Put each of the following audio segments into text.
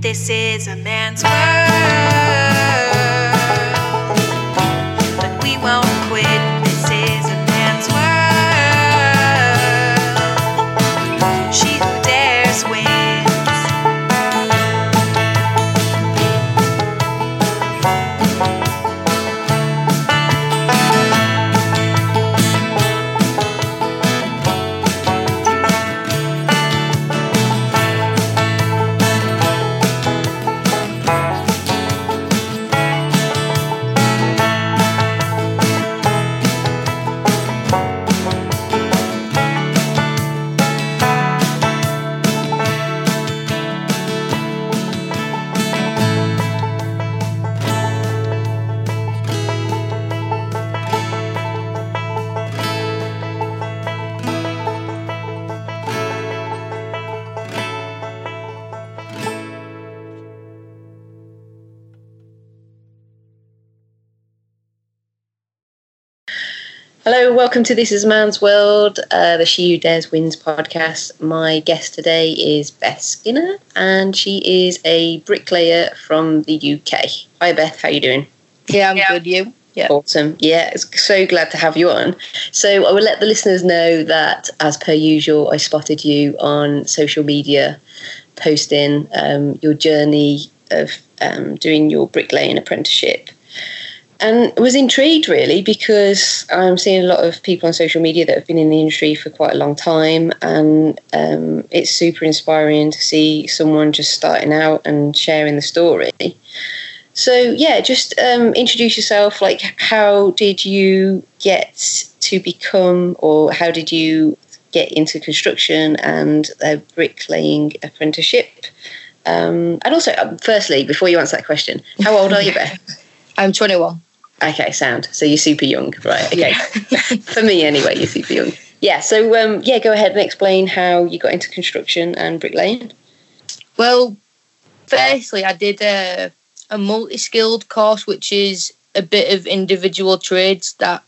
This is a man's world, Hello, welcome to This Is Man's World, uh, the She Who Dares Wins podcast. My guest today is Beth Skinner, and she is a bricklayer from the UK. Hi, Beth. How are you doing? Yeah, I'm good. You? Yeah. Awesome. Yeah, it's so glad to have you on. So I will let the listeners know that, as per usual, I spotted you on social media posting um, your journey of um, doing your bricklaying apprenticeship and was intrigued really because I'm seeing a lot of people on social media that have been in the industry for quite a long time, and um, it's super inspiring to see someone just starting out and sharing the story. So yeah, just um, introduce yourself. Like, how did you get to become, or how did you get into construction and a bricklaying apprenticeship? Um, and also, um, firstly, before you answer that question, how old are you, Beth? I'm 21. Okay, sound. So you're super young, right? Okay. For me, anyway, you're super young. Yeah. So um, yeah, go ahead and explain how you got into construction and bricklaying. Well, firstly, I did a, a multi skilled course, which is a bit of individual trades that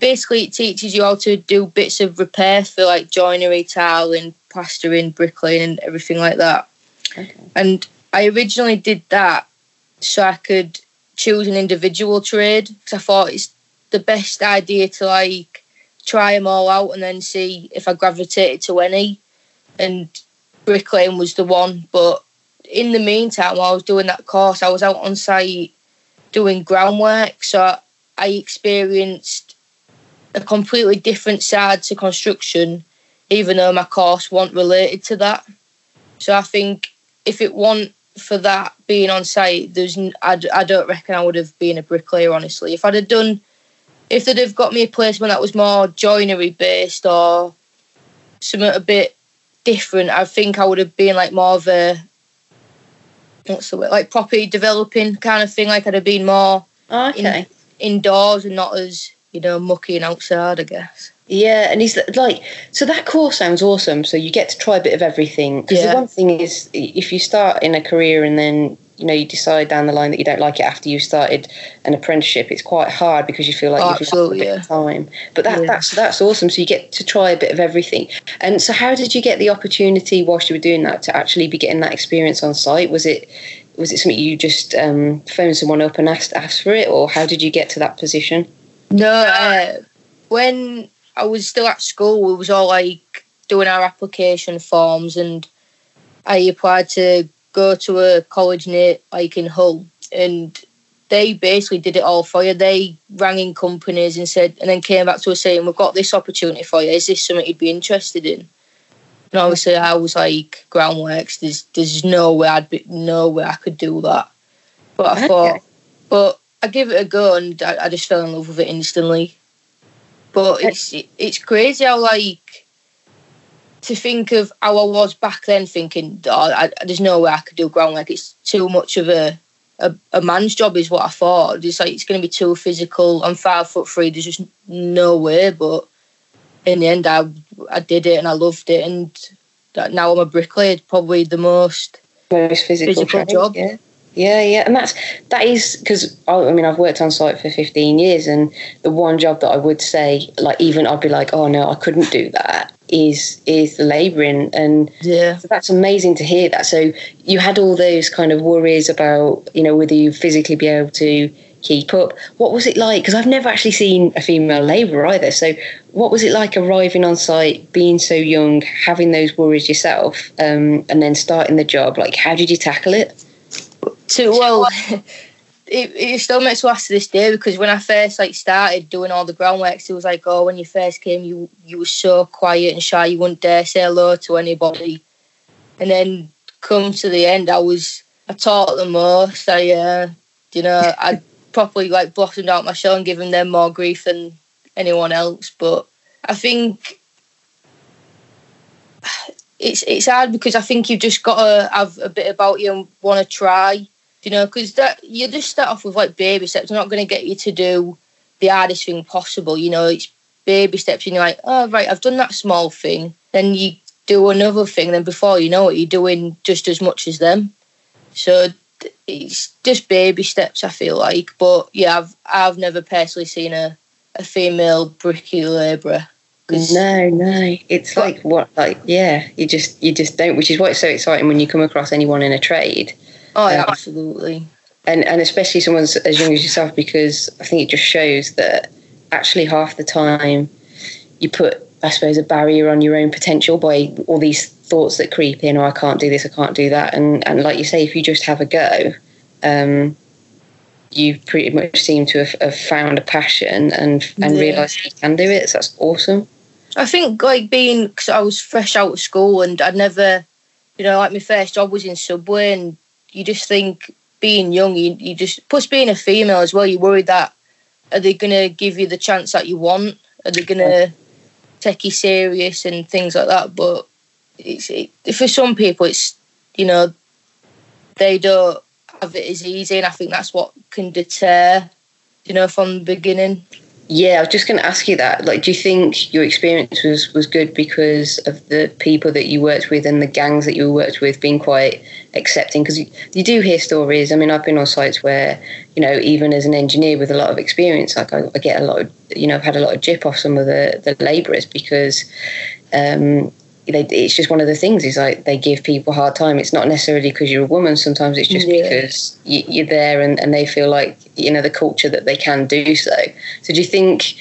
basically it teaches you how to do bits of repair for like joinery, tiling, plastering, bricklaying, and everything like that. Okay. And I originally did that so I could choose an individual trade because I thought it's the best idea to like try them all out and then see if I gravitated to any. And bricklaying was the one. But in the meantime, while I was doing that course, I was out on site doing groundwork. So I experienced a completely different side to construction, even though my course wasn't related to that. So I think if it wasn't for that being on site, there's n- I, d- I don't reckon I would have been a bricklayer honestly. If I'd have done, if they'd have got me a placement that was more joinery based or something a bit different, I think I would have been like more of a what's the word like property developing kind of thing. Like I'd have been more oh, Okay. indoors and not as you know mucky and outside. I guess. Yeah, and he's like, so that course sounds awesome. So you get to try a bit of everything. Because the one thing is, if you start in a career and then you know you decide down the line that you don't like it after you've started an apprenticeship, it's quite hard because you feel like Oh, you've lost a absolutely, bit yeah. of time. But that, Yeah. that's that's awesome. So you get to try a bit of everything. And so, how did you get the opportunity whilst you were doing that to actually be getting that experience on site? Was it was it something you just um, phoned someone up and asked asked for it, or how did you get to that position? No, uh, when I was still at school, we was all like doing our application forms, and I applied to go to a college near like in Hull, and they basically did it all for you. They rang in companies and said, and then came back to us saying, "We've got this opportunity for you. Is this something you'd be interested in?" And obviously, I was like, "Groundworks. There's there's no way I'd be no way I could do that." But I thought, but I give it a go, and I, I just fell in love with it instantly. But it's it's crazy how like to think of how I was back then, thinking oh, I, there's no way I could do groundwork. It's too much of a, a a man's job, is what I thought. It's like it's going to be too physical. I'm five foot three. There's just no way. But in the end, I I did it and I loved it, and that now I'm a bricklayer. Probably the most most physical, Physical trade, job. Yeah, yeah, yeah, and that's that is because I, I mean I've worked on site for fifteen years, and the one job that I would say, like even I'd be like, oh no, I couldn't do that, is is the labouring, and Yeah. so that's amazing to hear that. So you had all those kind of worries about you know whether you physically be able to keep up. What was it like? Because I've never actually seen a female labourer either. So what was it like arriving on site, being so young, having those worries yourself, um, and then starting the job? Like, how did you tackle it? To well. it, it still makes me laugh to this day because when I first like started doing all the groundworks it was like oh when you first came you you were so quiet and shy you wouldn't dare say hello to anybody. And then come to the end I was I taught the most. I uh, you know I properly like blossomed out my shell and given them more grief than anyone else. But I think it's it's hard because I think you've just got to have a bit about you and want to try, you know, because that you just start off with like baby steps. I'm not going to get you to do the hardest thing possible, you know. It's baby steps, and you're like, oh right, I've done that small thing. Then you do another thing, then before you know it, you're doing just as much as them. So it's just baby steps, I feel like. But yeah, I've I've never personally seen a a female bricky labourer. No, no. It's like what, like yeah. You just you just don't, which is why it's so exciting when you come across anyone in a trade, Oh, Yeah. absolutely. and and especially someone as as young as yourself, because I think it just shows that actually half the time you put, I suppose, a barrier on your own potential by all these thoughts that creep in. Oh, I can't do this. I can't do that. And and like you say, if you just have a go, um, you pretty much seem to have, have found a passion and and Yeah. realised you can do it. So that's awesome. I think like being because I was fresh out of school and I'd never, you know, like my first job was in Subway, and you just think being young, you, you just plus being a female as well, You're worried that are they gonna give you the chance that you want? Are they gonna take you serious and things like that? But it's it, for some people, it's you know they don't have it as easy, and I think that's what can deter, you know, from the beginning. Yeah, I was just going to ask you that. Like, do you think your experience was was good because of the people that you worked with and the gangs that you worked with being quite accepting? Because you, you do hear stories. I mean, I've been on sites where, you know, even as an engineer with a lot of experience, like I, I get a lot of, you know, I've had a lot of jip off some of the the labourers because. Um, they, it's just one of the things is like they give people a hard time it's not necessarily because you're a woman sometimes it's just Yeah. because you, you're there and, and they feel like you know the culture that they can do so so do you think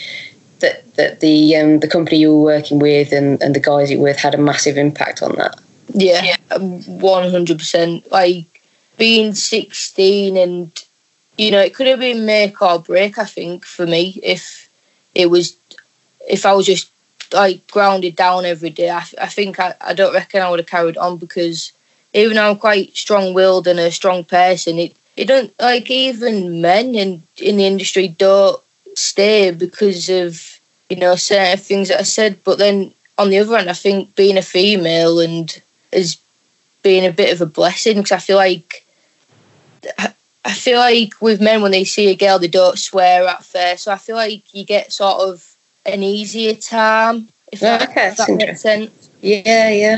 that that the um, the company you were working with and, and the guys you were with had a massive impact on that Yeah, one hundred percent. Like being sixteen, and you know, it could have been make or break. I think for me, if it was, if I was just like grounded down every day, I, I think I, I don't reckon I would have carried on because even though I'm quite strong willed and a strong person, it it don't like even men in in the industry don't stay because of you know certain things that I said. But then on the other hand, I think being a female and as being a bit of a blessing because I feel like I feel like with men when they see a girl they don't swear at first, so I feel like you get sort of an easier time if Yeah, that, okay, if that makes sense. yeah yeah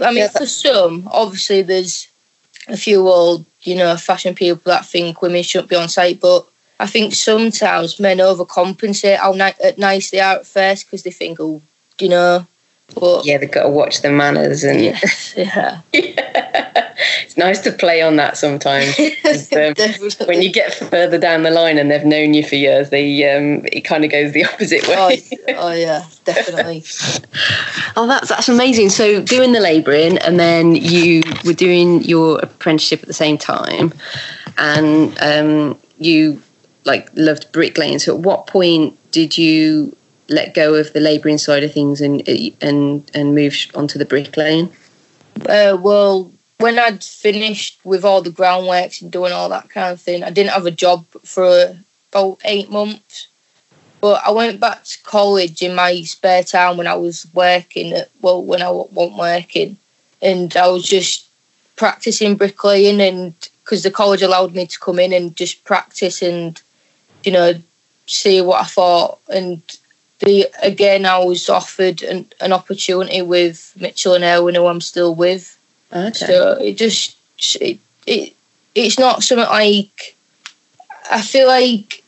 I mean, Yeah, for some, obviously, there's a few old, you know, fashion people that think women shouldn't be on site, but I think sometimes men overcompensate how ni- uh, nice they are at first because they think, oh, you know, but yeah they've got to watch the manners and yes, yeah, it's nice to play on that sometimes. um, when you get further down the line and they've known you for years they um, it kind of goes the opposite oh, way oh yeah, definitely. Oh, that's that's amazing. So doing the labouring, and then you were doing your apprenticeship at the same time, and um, you like loved bricklaying. So at what point did you let go of the labouring side of things and and and move onto the bricklaying? Uh, well, when I'd finished with all the groundworks and doing all that kind of thing, I didn't have a job for about eight months. But I went back to college in my spare time when I was working. At, well, when I wasn't working, and I was just practicing bricklaying, and because the college allowed me to come in and just practice and you know see what I thought. And the again, I was offered an, an opportunity with Mitchell and Irwin, who I'm still with. Okay. So it just it, it it's not something like I feel like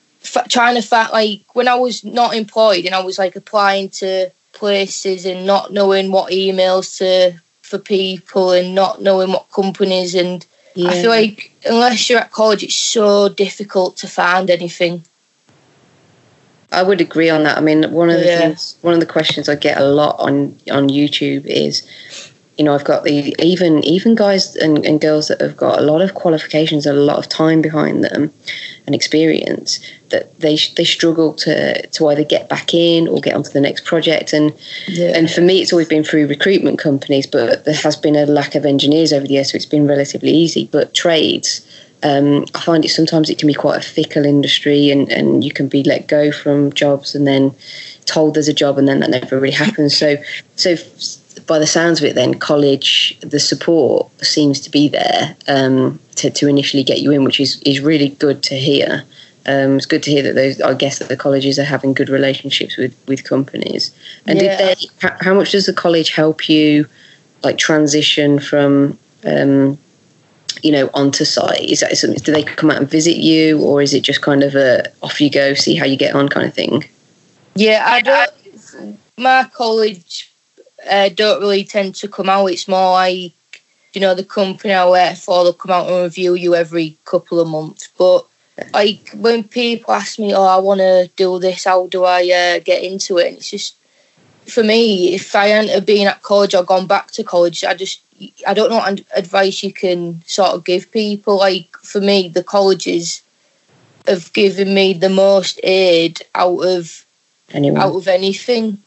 trying to find like when I was not employed and I was like applying to places and not knowing what emails to for people and not knowing what companies and I feel like unless you're at college, it's so difficult to find anything. I would agree on that. I mean, one of the Yeah. things, one of the questions I get a lot on on YouTube is, you know, I've got the even even guys and, and girls that have got a lot of qualifications and a lot of time behind them and experience that they they struggle to to either get back in or get onto the next project and Yeah. and for me it's always been through recruitment companies but there has been a lack of engineers over the years so it's been relatively easy but trades um, I find it sometimes it can be quite a fickle industry and, and you can be let go from jobs and then told there's a job and then that never really happens. So so by the sounds of it then college the support seems to be there um, to, to initially get you in which is, is really good to hear. Um, it's good to hear that those I guess that the colleges are having good relationships with, with companies. And Yeah. did they how, how much does the college help you like transition from um, you know onto site is that something do they come out and visit you or is it just kind of a off you go see how you get on kind of thing Yeah, I don't. My college uh, don't really tend to come out. It's more like you know the company I work for. They'll come out and review you every couple of months. But like when people ask me, "Oh, I want to do this. How do I uh, get into it?" And it's just for me. If I hadn't been at college or gone back to college, I just I don't know what advice you can sort of give people. Like for me, the colleges have given me the most aid out of anyway out of anything.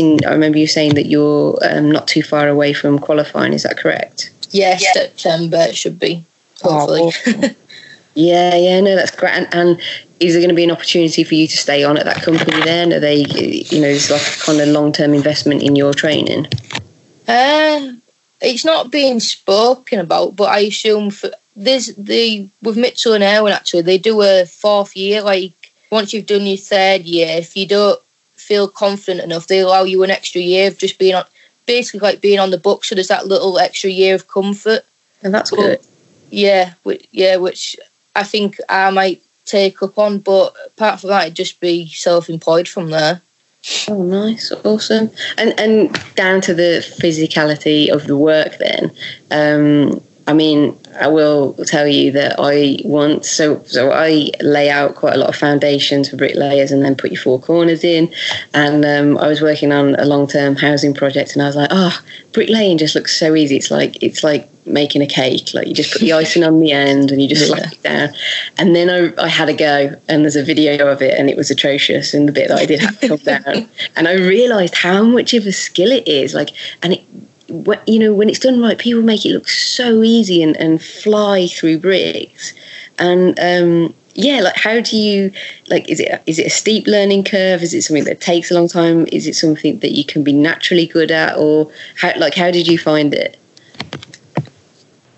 Seen- I remember you saying that you're um, not too far away from qualifying is that correct Yeah, September it should be. Hopefully. yeah yeah no that's great and, and is there going to be an opportunity for you to stay on at that company then are they you know is like a kind of long-term investment in your training uh, it's not being spoken about, but I assume for there's the with Mitchell and Irwin actually they do a fourth year. Like once you've done your third year, if you don't feel confident enough, they allow you an extra year of just being on, basically like being on the book. So there's that little extra year of comfort. and that's Cool. good Yeah, which, yeah, which I think I might take up on. But apart from that, it'd just be self-employed from there. Oh, nice, awesome, and and down to the physicality of the work. Then, um, I mean, I will tell you that I want so so I lay out quite a lot of foundations for bricklayers, and then put your four corners in. And um, I was working on a long term housing project, and I was like, oh, bricklaying just looks so easy. It's like it's like making a cake. Like you just put the icing on the end, and you just slap it down. And then I, I had a go, and there's a video of it, and it was atrocious. And the bit that I did have to come down, and I realised how much of a skill it is. Like, and it, you know, when it's done right, people make it look so easy and, and fly through bricks. And um, yeah, like how do you like? Is it is it a steep learning curve? Is it something that takes a long time? Is it something that you can be naturally good at, or how like how did you find it?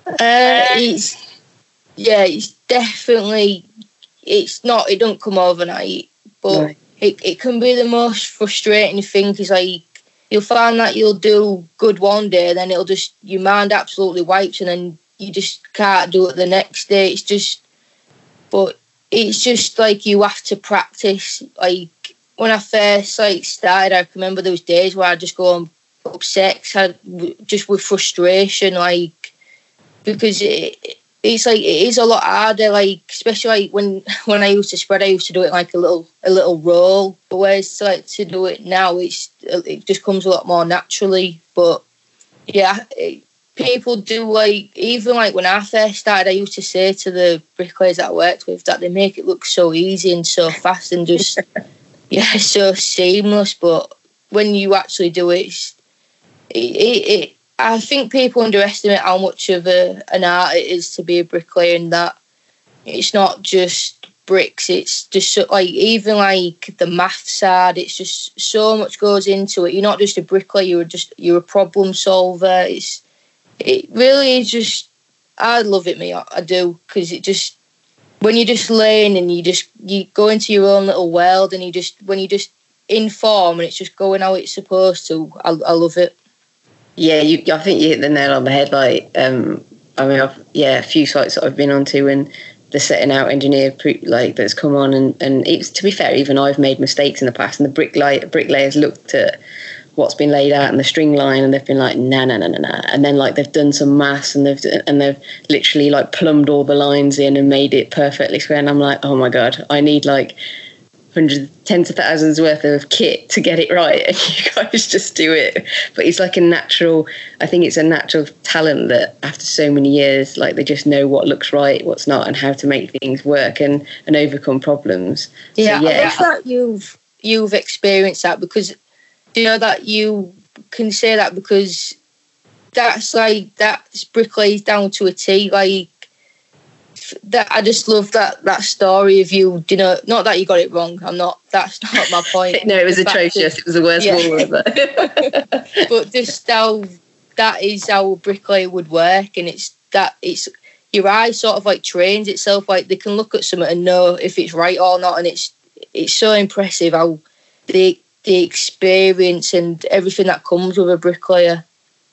Uh, it's yeah, it's definitely it's not. It don't come overnight, but Right. it it can be the most frustrating thing. Is like you'll find that you'll do good one day, then it'll just your mind absolutely wipes, and then you just can't do it the next day. It's just, but it's just like you have to practice. Like when I first like started, I remember those days where I just go on upset, just with frustration, like because it, it's like it is a lot harder. Like especially like when when I used to spread, I used to do it like a little a little roll. But whereas like to do it now, it's it just comes a lot more naturally. But yeah, it, people do like even like when I first started, I used to say to the bricklayers that I worked with that they make it look so easy and so fast and just yeah, so seamless. But when you actually do it, it, it, it I think people underestimate how much of a, an art it is to be a bricklayer, and that it's not just bricks. It's just like even like the math side. It's just so much goes into it. You're not just a bricklayer. You're just you're a problem solver. It's it really is just. I love it, me. I, do because it just when you're just learn and you just you go into your own little world and you just when you just in form and it's just going how it's supposed to. I, I love it. Yeah, you, I think you hit the nail on the head. Like, um, I mean, I've, yeah, a few sites that I've been onto and the setting out engineer pre, like that's come on and and it's to be fair, even I've made mistakes in the past, and the bricklay bricklayers looked at what's been laid out and the string line and they've been like nah nah nah nah nah and then like they've done some maths and they've and they've literally like plumbed all the lines in and made it perfectly square and I'm like oh my god I need like hundreds, tens of thousands worth of kit to get it right, and you guys just do it. But it's like a natural. I think it's a natural talent that after so many years, like they just know what looks right, what's not, and how to make things work and and overcome problems. Yeah, so, I love that you've you've experienced that because you know that you can say that because that's like that's bricklay's down to a T. Like that I just love that that story of you. You know, not that you got it wrong. I'm not. That's not my point. no, it was atrocious. It was the worst yeah. wall ever. but just how that is how bricklayer would work, and it's that it's your eye sort of like trains itself. Like they can look at something and know if it's right or not, and it's it's so impressive how the the experience and everything that comes with a bricklayer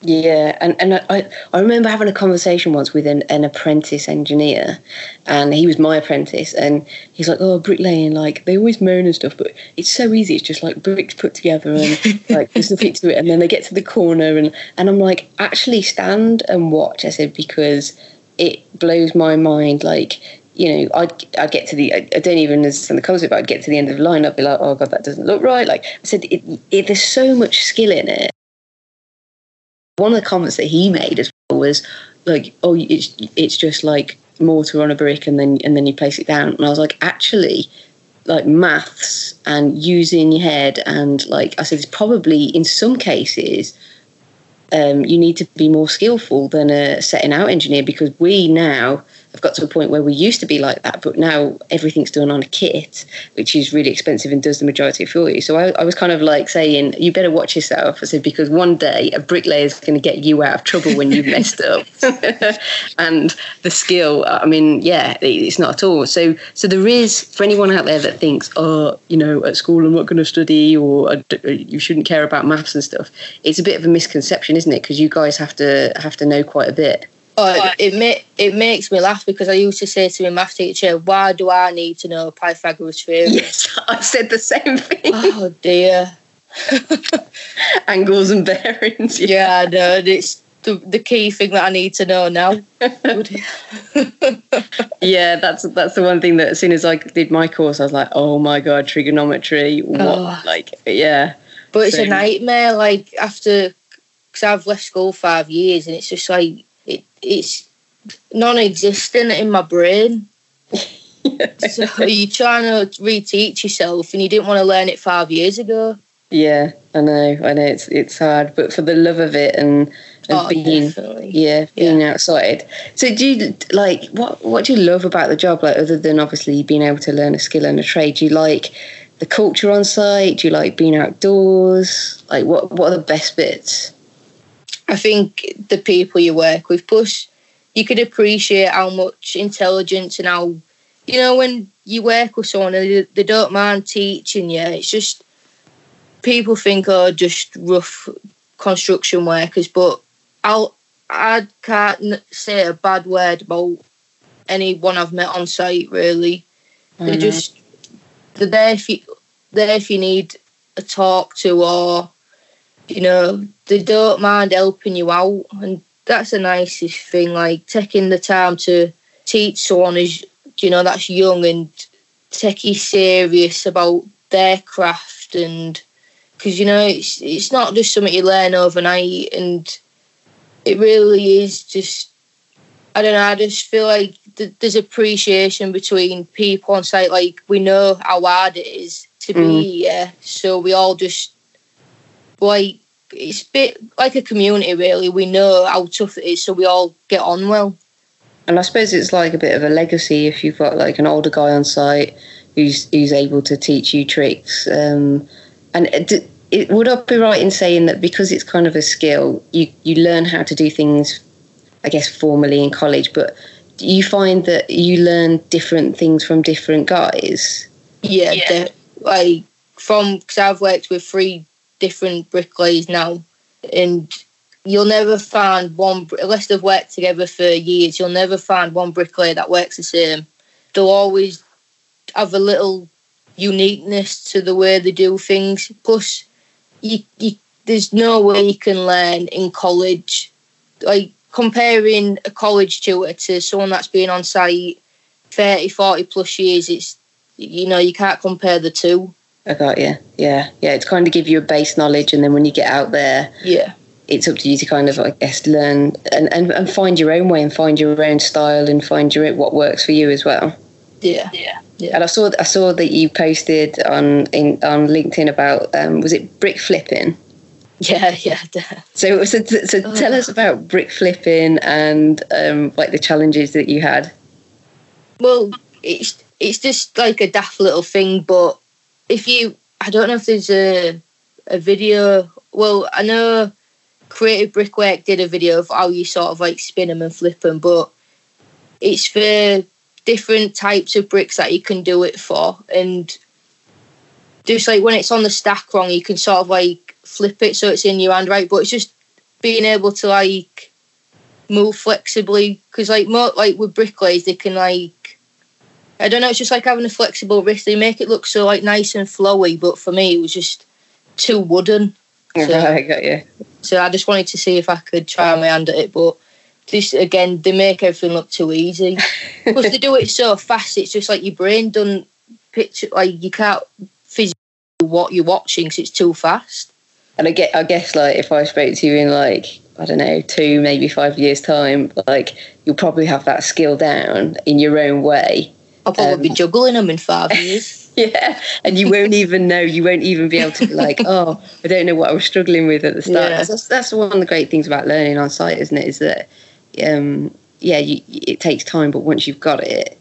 yeah, and, and I, I remember having a conversation once with an, an apprentice engineer, and he was my apprentice, and he's like, "Oh, bricklaying, like they always moan and stuff, but it's so easy. It's just like bricks put together, and like there's nothing to it. And then they get to the corner, and and I'm like, actually stand and watch. I said because it blows my mind. Like you know, I'd, I'd get to the, I, don't even understand the concept, but I'd get to the end of the line, I'd be like, oh God, that doesn't look right. Like I said, it, it, there's so much skill in it one of the comments that he made as well was like, "Oh, it's it's just like mortar on a brick, and then and then you place it down." And I was like, actually, like maths and using your head, and like I said, it's probably in some cases. Um, you need to be more skillful than a setting out engineer because we now I've got to a point where we used to be like that, but now everything's done on a kit, which is really expensive and does the majority for you. So I, I was kind of like saying, you better watch yourself. I said, because one day a bricklayer is going to get you out of trouble when you've messed up. and the skill, I mean, yeah, it's not at all. So, so there is, for anyone out there that thinks, oh, you know, at school I'm not going to study or uh, uh, you shouldn't care about maths and stuff, it's a bit of a misconception, isn't it? Because you guys have to have to know quite a bit. Oh, it, it, it makes me laugh because I used to say to my math teacher, "Why do I need to know Pythagoras theorem?" Yes, I said the same thing. Oh dear. Angles and bearings. Yeah, yeah I know. It's the, the key thing that I need to know now. yeah, that's that's the one thing that as soon as I did my course, I was like, "Oh my god, trigonometry! What? Oh. Like, yeah." But it's a nightmare. Like after, because I've left school five years, and it's just like it's non-existent in my brain. so you're trying to reteach yourself, and you didn't want to learn it five years ago. Yeah, I know, I know it's it's hard, but for the love of it and, and oh, being definitely. yeah being yeah. outside. So do you like what what do you love about the job? Like other than obviously being able to learn a skill and a trade, do you like the culture on site? Do you like being outdoors? Like what what are the best bits? I think the people you work with, plus you could appreciate how much intelligence and how, you know, when you work with someone and they, don't mind teaching you, it's just people think, oh, just rough construction workers, but I'll, I can't say a bad word about anyone I've met on site, really. Mm-hmm. They're just, they're there if you, there if you need a talk to or you know, they don't mind helping you out, and that's the nicest thing. Like taking the time to teach someone is, you know, that's young and taking serious about their craft, and because you know, it's it's not just something you learn overnight, and it really is just. I don't know. I just feel like th- there's appreciation between people on site. Like we know how hard it is to mm. be here, so we all just like it's a bit like a community really. We know how tough it is, so we all get on well. And I suppose it's like a bit of a legacy if you've got like an older guy on site who's who's able to teach you tricks. Um, and it, it, would I be right in saying that because it's kind of a skill, you you learn how to do things, I guess, formally in college, but you find that you learn different things from different guys? Yeah, yeah. like from because I've worked with three different bricklayers now, and you'll never find one unless they've worked together for years. You'll never find one bricklayer that works the same. They'll always have a little uniqueness to the way they do things. Plus, you, you there's no way you can learn in college. Like comparing a college tutor to someone that's been on site 30, 40 plus years, it's you know you can't compare the two. I got you. Yeah, yeah. It's kind of give you a base knowledge, and then when you get out there, Yeah, it's up to you to kind of, I guess, learn and, and, and find your own way and find your own style and find your what works for you as well. yeah, yeah, yeah. And I saw I saw that you posted on in, on LinkedIn about um, was it brick flipping? Yeah, yeah. So so, so tell us about brick flipping and um, like the challenges that you had. Well, it's it's just like a daft little thing, but if you, I don't know if there's a a video. Well, I know Creative Brickwork did a video of how you sort of like spin them and flip them, but it's for different types of bricks that you can do it for, and just like when it's on the stack wrong, you can sort of like flip it so it's in your hand right, but it's just being able to like move flexibly because like more like with bricklayers they can like I don't know it's just like having a flexible wrist they make it look so like nice and flowy but for me it was just too wooden So- Right, got you. so I just wanted to see if I could try my hand at it but this again they make everything look too easy because they do it so fast it's just like your brain doesn't picture like you can't physically do what you're watching because it's too fast And I get, I guess, like if I spoke to you in like I don't know two, maybe five years time, like you'll probably have that skill down in your own way. I'll probably Um, be juggling them in five years Yeah, and you won't even know. You won't even be able to be like, oh, I don't know what I was struggling with at the start. Yeah. That's, that's one of the great things about learning on site, isn't it? Is that, um, yeah, you, it takes time, but once you've got it,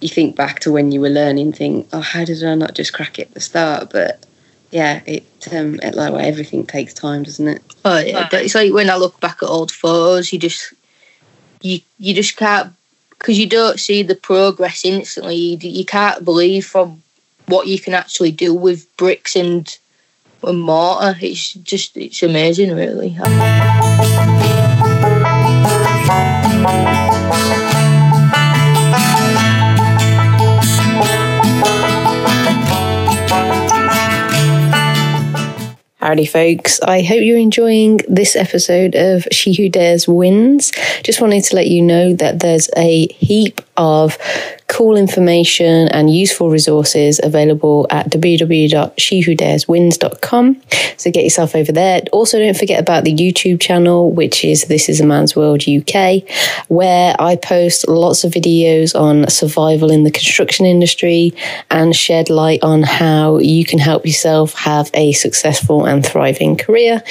you think back to when you were learning. Think, oh, how did I not just crack it at the start? But yeah, it, um, it like well, everything takes time, doesn't it? Oh yeah, but it's like when I look back at old photos, you just you you just can't because you don't see the progress instantly. You, can't believe from what you can actually do with bricks and, and mortar. It's just it's amazing, really. Howdy, folks. I hope you're enjoying this episode of She Who Dares Wins. Just wanted to let you know that there's a heap of cool information and useful resources available at www.shewhodareswins.com. So get yourself over there. Also, don't forget about the YouTube channel, which is This Is a Man's World UK, where I post lots of videos on survival in the construction industry and shed light on how you can help yourself have a successful and thriving career.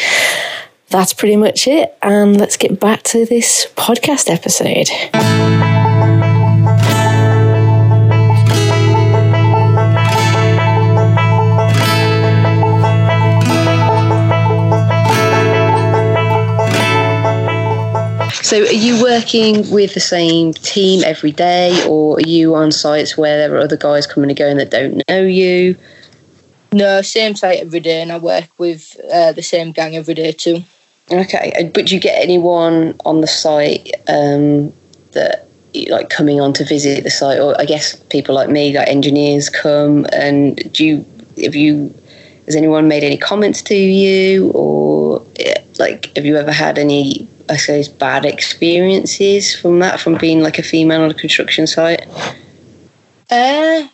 That's pretty much it. And let's get back to this podcast episode. So, are you working with the same team every day, or are you on sites where there are other guys coming and going that don't know you? No, same site every day, and I work with uh, the same gang every day too. Okay, but do you get anyone on the site um, that like coming on to visit the site, or I guess people like me, like engineers, come and do you have you has anyone made any comments to you, or eh, like have you ever had any I suppose bad experiences from that from being like a female on a construction site? Uh,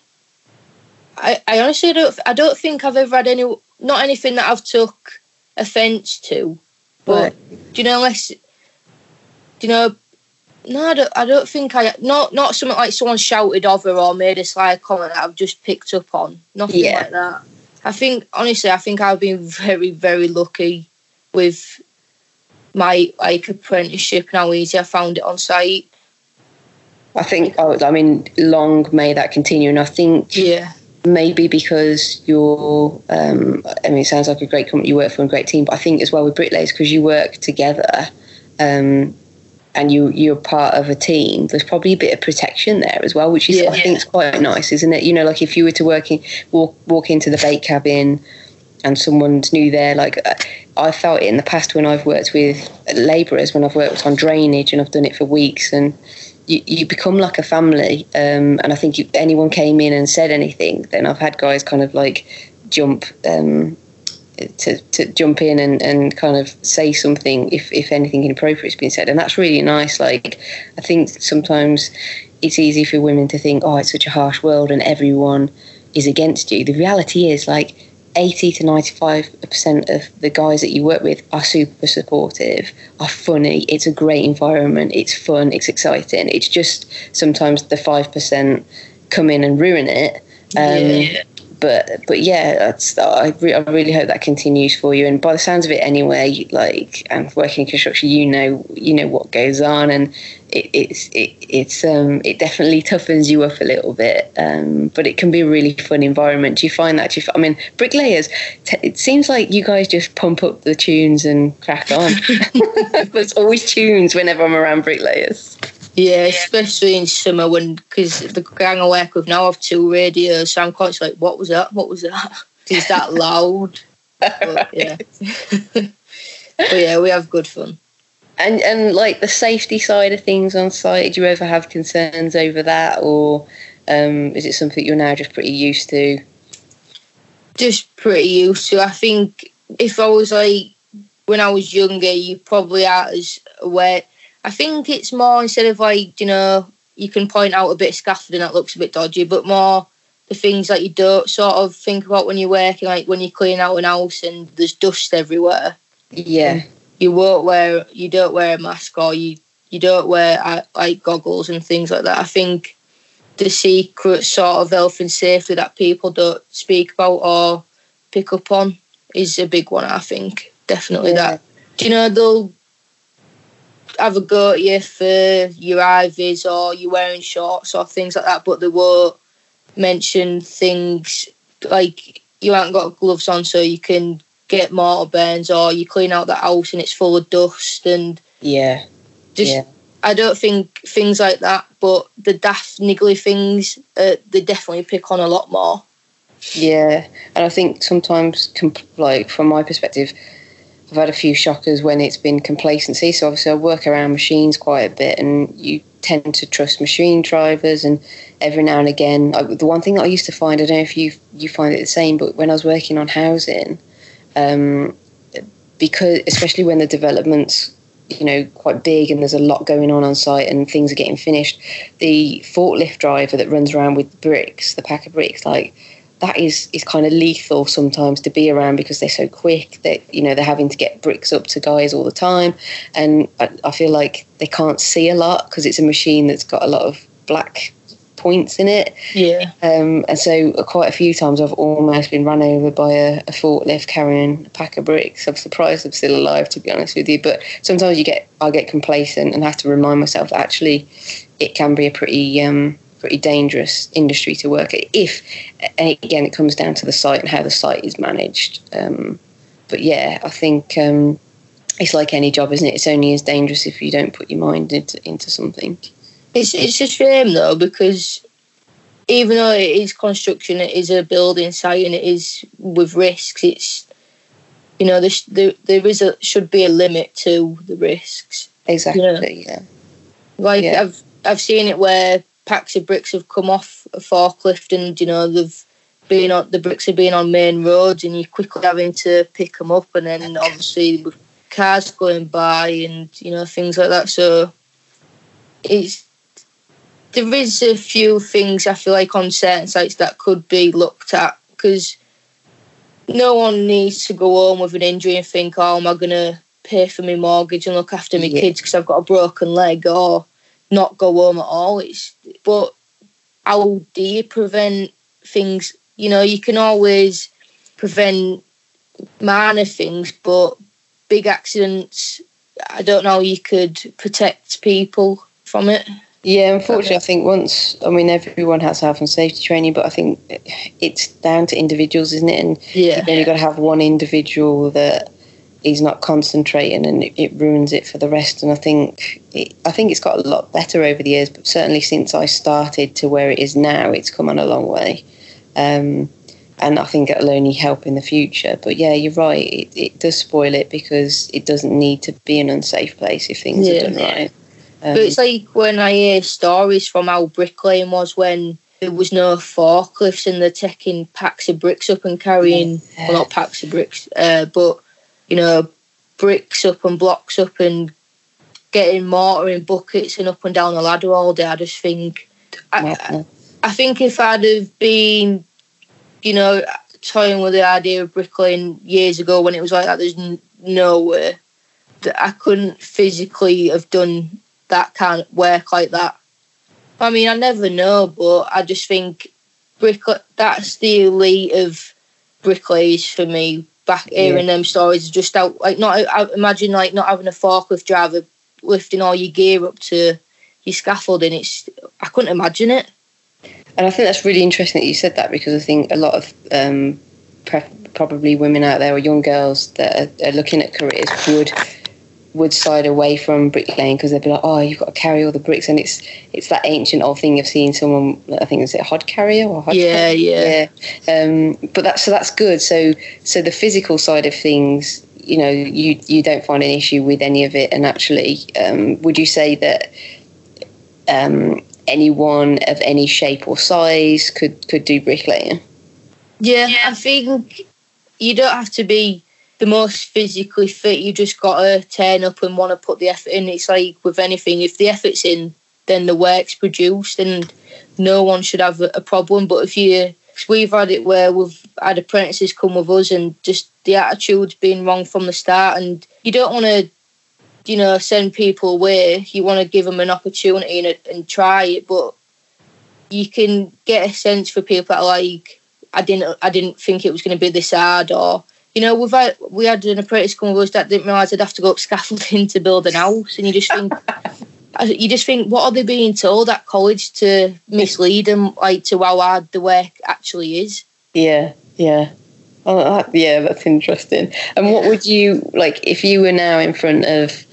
I, I honestly don't. I don't think I've ever had any. Not anything that I've took offence to. But do you know, unless do you know? No, I don't. I don't think I. Not not something like someone shouted over or made a sly comment that I've just picked up on. Nothing Yeah. like that. I think honestly, I think I've been very very lucky with my like apprenticeship and how easy I found it on site. I think oh, I mean long may that continue, and I think Yeah. maybe because you're um, i mean it sounds like a great company you work for and a great team but i think as well with bricklayers because you work together um, and you you're part of a team, there's probably a bit of protection there as well, which is Yeah. I think is quite nice, isn't it? You know, like if you were to work in, walk walk into the bake cabin and someone's new there, like uh, I felt it in the past when I've worked with labourers, when I've worked on drainage and I've done it for weeks and. You, you become like a family, um, and I think if anyone came in and said anything, then I've had guys kind of like jump um, to, to jump in and, and kind of say something if, if anything inappropriate has been said. And that's really nice. Like, I think sometimes it's easy for women to think, oh, it's such a harsh world and everyone is against you. The reality is, like, 80 to 95% of the guys that you work with are super supportive, are funny. It's a great environment. It's fun. It's exciting. It's just sometimes the 5% come in and ruin it. Um, Yeah. But but yeah, that's I, re- I really hope that continues for you. And by the sounds of it, anyway, like and working in construction, you know you know what goes on, and it, it's it, it's um it definitely toughens you up a little bit. Um, but it can be a really fun environment. Do you find that? Do you, f- I mean, bricklayers. T- it seems like you guys just pump up the tunes and crack on. There's always tunes whenever I'm around bricklayers. Yeah, especially in summer when because the gang I work with now have two radios, so I'm constantly like, "What was that? What was that? Is that loud?" But, yeah, but yeah, we have good fun. And and like the safety side of things on site, do you ever have concerns over that, or um, is it something you're now just pretty used to? Just pretty used to. I think if I was like when I was younger, you probably aren't as aware. I think it's more instead of like you know you can point out a bit of scaffolding that looks a bit dodgy, but more the things that you don't sort of think about when you're working, like when you clean out an house and there's dust everywhere. Yeah, you won't wear you don't wear a mask or you you don't wear uh, like goggles and things like that. I think the secret sort of health and safety that people don't speak about or pick up on is a big one. I think definitely Yeah. that. Do you know they'll have a go at you for your hi-vis or you're wearing shorts or things like that, but they won't mention things like you haven't got gloves on so you can get mortar burns or you clean out the house and it's full of dust and yeah, just Yeah. I don't think things like that, but the daft niggly things uh, they definitely pick on a lot more. yeah. And I think sometimes, like from my perspective, I've had a few shockers when it's been complacency. So obviously, I work around machines quite a bit, and you tend to trust machine drivers. And every now and again, I, the one thing that I used to find, I don't know if you you find it the same, but when I was working on housing, um, because especially when the developments you know quite big and there's a lot going on on site and things are getting finished the forklift driver that runs around with bricks the pack of bricks like that is is kind of lethal sometimes to be around because they're so quick that you know they're having to get bricks up to guys all the time and i, I feel like they can't see a lot because it's a machine that's got a lot of black points in it Yeah, um, and so quite a few times I've almost been run over by a, a forklift carrying a pack of bricks. I'm surprised I'm still alive, to be honest with you. But sometimes you get I get complacent and have to remind myself that actually it can be a pretty um, pretty dangerous industry to work at. If and again, it comes down to the site and how the site is managed. Um, but yeah, I think um, it's like any job, isn't it? It's only as dangerous if you don't put your mind into into something. it's it's a shame though because even though it is construction, it is a building site and it is with risks. It's you know there's, there there is a should be a limit to the risks. Exactly. yeah. Like Yeah. I've I've seen it where packs of bricks have come off a forklift and you know they've been on the bricks have been on main roads and you're quickly having to pick them up and then obviously with cars going by and you know things like that. So it's there is a few things I feel like on certain sites that could be looked at because no one needs to go home with an injury and think, oh, am I going to pay for my mortgage and look after my Yeah. kids because I've got a broken leg or not go home at all. It's but how do you prevent things? You know, you can always prevent minor things, but big accidents. I don't know. You could protect people from it. Yeah, unfortunately, I think once, I mean, everyone has health and safety training, but I think it's down to individuals, isn't it? And Yeah, you've only got to have one individual that he's not concentrating and it, it ruins it for the rest. And I think it, I think it's got a lot better over the years, but certainly since I started to where it is now, it's come on a long way. Um, and I think it'll only help in the future. But yeah, you're right. It, it does spoil it because it doesn't need to be an unsafe place if things Yeah. are done right. Um, But it's like when I hear stories from how bricklaying was when there was no forklifts and they're taking packs of bricks up and carrying, well, not packs of bricks, uh, but, you know, bricks up and blocks up and getting mortar in buckets and up and down the ladder all day. I just think, I. I think if I'd have been, you know, toying with the idea of bricklaying years ago when it was like that, there's n- no way that I couldn't physically have done that kind of work like that. I mean, I never know, but I just think brick that's the elite of bricklayers for me. Back hearing them stories, just out like not. I imagine like not having a forklift driver lifting all your gear up to your scaffolding. It's I couldn't imagine it. And I think that's really interesting that you said that because I think a lot of um, pre- probably women out there or young girls that are, are looking at careers would would side away from bricklaying because they'd be like, oh, you've got to carry all the bricks, and it's it's that ancient old thing of seeing someone. I think is it a hod carrier or hod Yeah, carrier? yeah. Um, but that's so that's good. So so the physical side of things, you know, you you don't find an issue with any of it, and actually, um, would you say that? Um, anyone of any shape or size could could do bricklaying. Yeah, I think you don't have to be the most physically fit. You just got to turn up and want to put the effort in. It's like with anything, if the effort's in, then the work's produced, and no one should have a, problem. But if you, 'cause we've had it where we've had apprentices come with us, and just the attitude's been wrong from the start, and you don't want to. You know, send people away. You want to give them an opportunity and, and try it, but you can get a sense for people that are like, I didn't I didn't think it was going to be this hard or you know had we had an apprentice come with us that didn't realise I'd have to go up scaffolding to build an house and you just think you just think what are they being told at college to mislead them like to how hard the work actually is Yeah, yeah. Oh, that, yeah, that's interesting. And what would you like if you were now in front of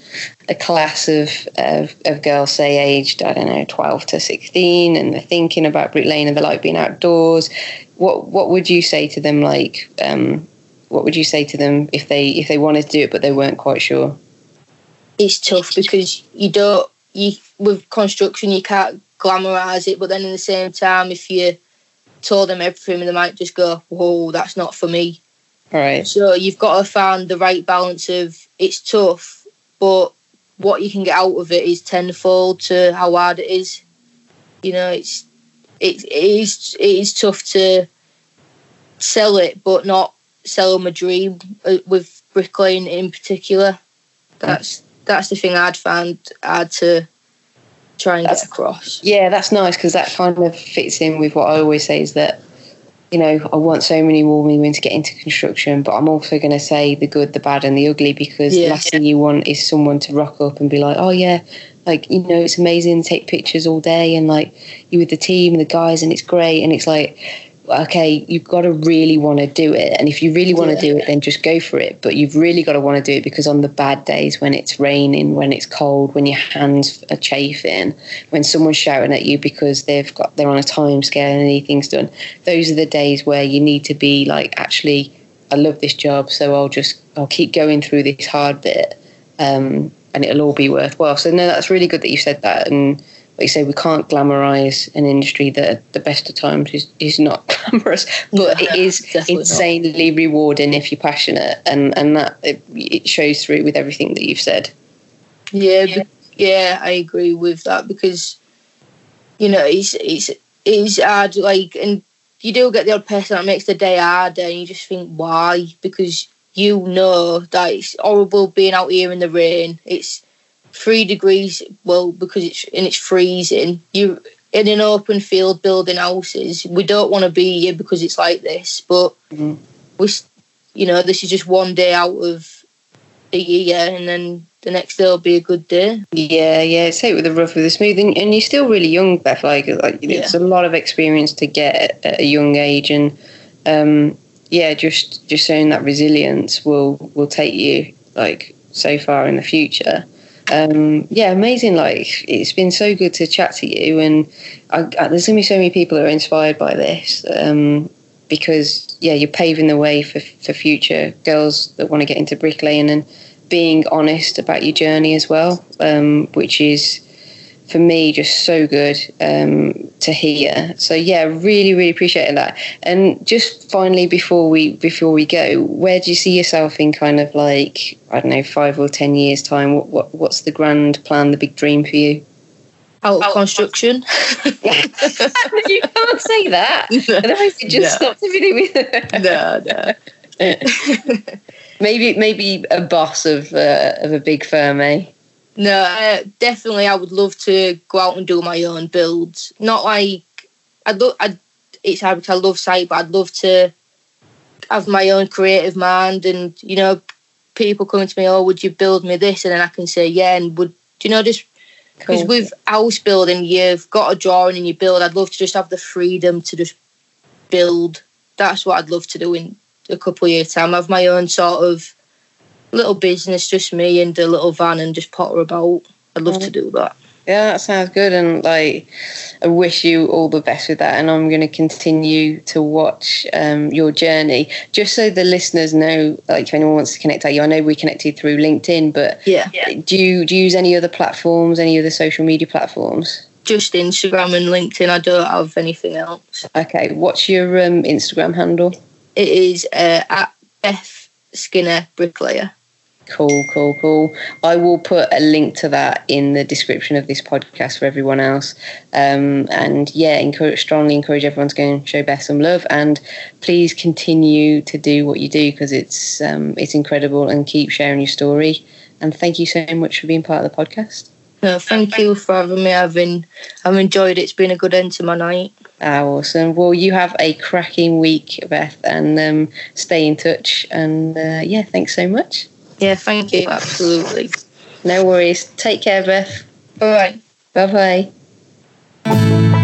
a class of, of of girls, say aged I don't know twelve to sixteen, and they're thinking about bricklaying and they like being outdoors? What what would you say to them? Like, um, what would you say to them if they if they wanted to do it but they weren't quite sure? it's tough because you don't you with construction you can't glamorize it but then in the same time if you told them everything they might just go whoa that's not for me All right. So you've got to find the right balance of it's tough, but what you can get out of it is tenfold to how hard it is. You know, it's it, it is it is tough to sell it, but not sell a dream uh, with bricklaying in particular. That's that's the thing I'd find hard to try and That's- get across. Yeah, that's nice because that kind of fits in with what I always say is that, you know, I want so many more women to get into construction, but I'm also going to say the good, the bad, and the ugly because the last thing you want is someone to rock up and be like, oh, yeah, like, you know, it's amazing, take pictures all day, and like, you with the team and the guys, and it's great. And it's like, okay, you've got to really want to do it. And if you really want to do it, then just go for it. But you've really got to want to do it because on the bad days, when it's raining, when it's cold, when your hands are chafing, when someone's shouting at you because they've got they're on a time scale and anything's done, those are the days where you need to be like, actually, I love this job, so I'll just I'll keep going through this hard bit, um, and it'll all be worthwhile. So no, that's really good that you said that and like you say, we can't glamorize an industry that at the best of times is, is not glamorous, but No, it is definitely not. insanely rewarding if you're passionate, and and that it, it shows through with everything that you've said. Yeah, yeah. yeah, I agree with that because you know it's it's it's hard. Like, and you do get the odd person that makes the day harder, and you just think why? Because you know that it's horrible being out here in the rain. It's three degrees. Well, because it's and it's freezing. You in an open field building houses. We don't want to be here because it's like this, but Mhm. we, you know, this is just one day out of a year, and then the next day will be a good day. Yeah, yeah. Say it with the rough with the smooth, and, and you're still really young, Beth. Like, like it's a lot of experience to get at, at a young age, and um, yeah, just just showing that resilience will will take you like so far in the future. Um, yeah, amazing. Like it's been so good to chat to you, and I, I, there's gonna be so many people who are inspired by this um, because yeah, you're paving the way for for future girls that want to get into bricklaying and being honest about your journey as well, um, which is for me just so good um, to hear. So yeah, really, really appreciate that. And just finally, before we before we go, where do you see yourself in kind of like I don't know five or ten years time? What, what what's the grand plan, the big dream for you? Out of construction. you can't say that. Otherwise, you just No. stop the video with no, no. maybe maybe a boss of uh, of a big firm, eh? No, uh, definitely. I would love to go out and do my own builds. Not like I'd love. I'd, it's hard because I love site, but I'd love to have my own creative mind. And you know, people coming to me, "Oh, would you build me this?" And then I can say, "Yeah." And would do you know just because Cool. with house building, you've got a drawing and you build. I'd love to just have the freedom to just build. That's what I'd love to do in a couple of years' time. Have my own sort of little business, just me and a little van, and just potter about. I'd love to do that. Yeah, that sounds good. And like, I wish you all the best with that. And I'm going to continue to watch um, your journey, just so the listeners know. Like, if anyone wants to connect at you, I know we connected through LinkedIn, but Yeah, do you do you use any other platforms, any other social media platforms? just Instagram and LinkedIn. I don't have anything else. Okay, what's your um, Instagram handle? It is uh, at Beth Skinner Bricklayer. Cool, cool, cool. I will put a link to that in the description of this podcast for everyone else. Um, and yeah, encourage, strongly encourage everyone to go and show Beth some love. And please continue to do what you do because it's um, it's incredible. And keep sharing your story. And thank you so much for being part of the podcast. No, thank you for having me. I've been, I've enjoyed it. It's been a good end to my night. Ah, awesome. Well, you have a cracking week, Beth, and um, stay in touch. And uh, yeah, thanks so much. Yeah, thank you. Absolutely. No worries. Take care, Beth. Bye. Bye bye.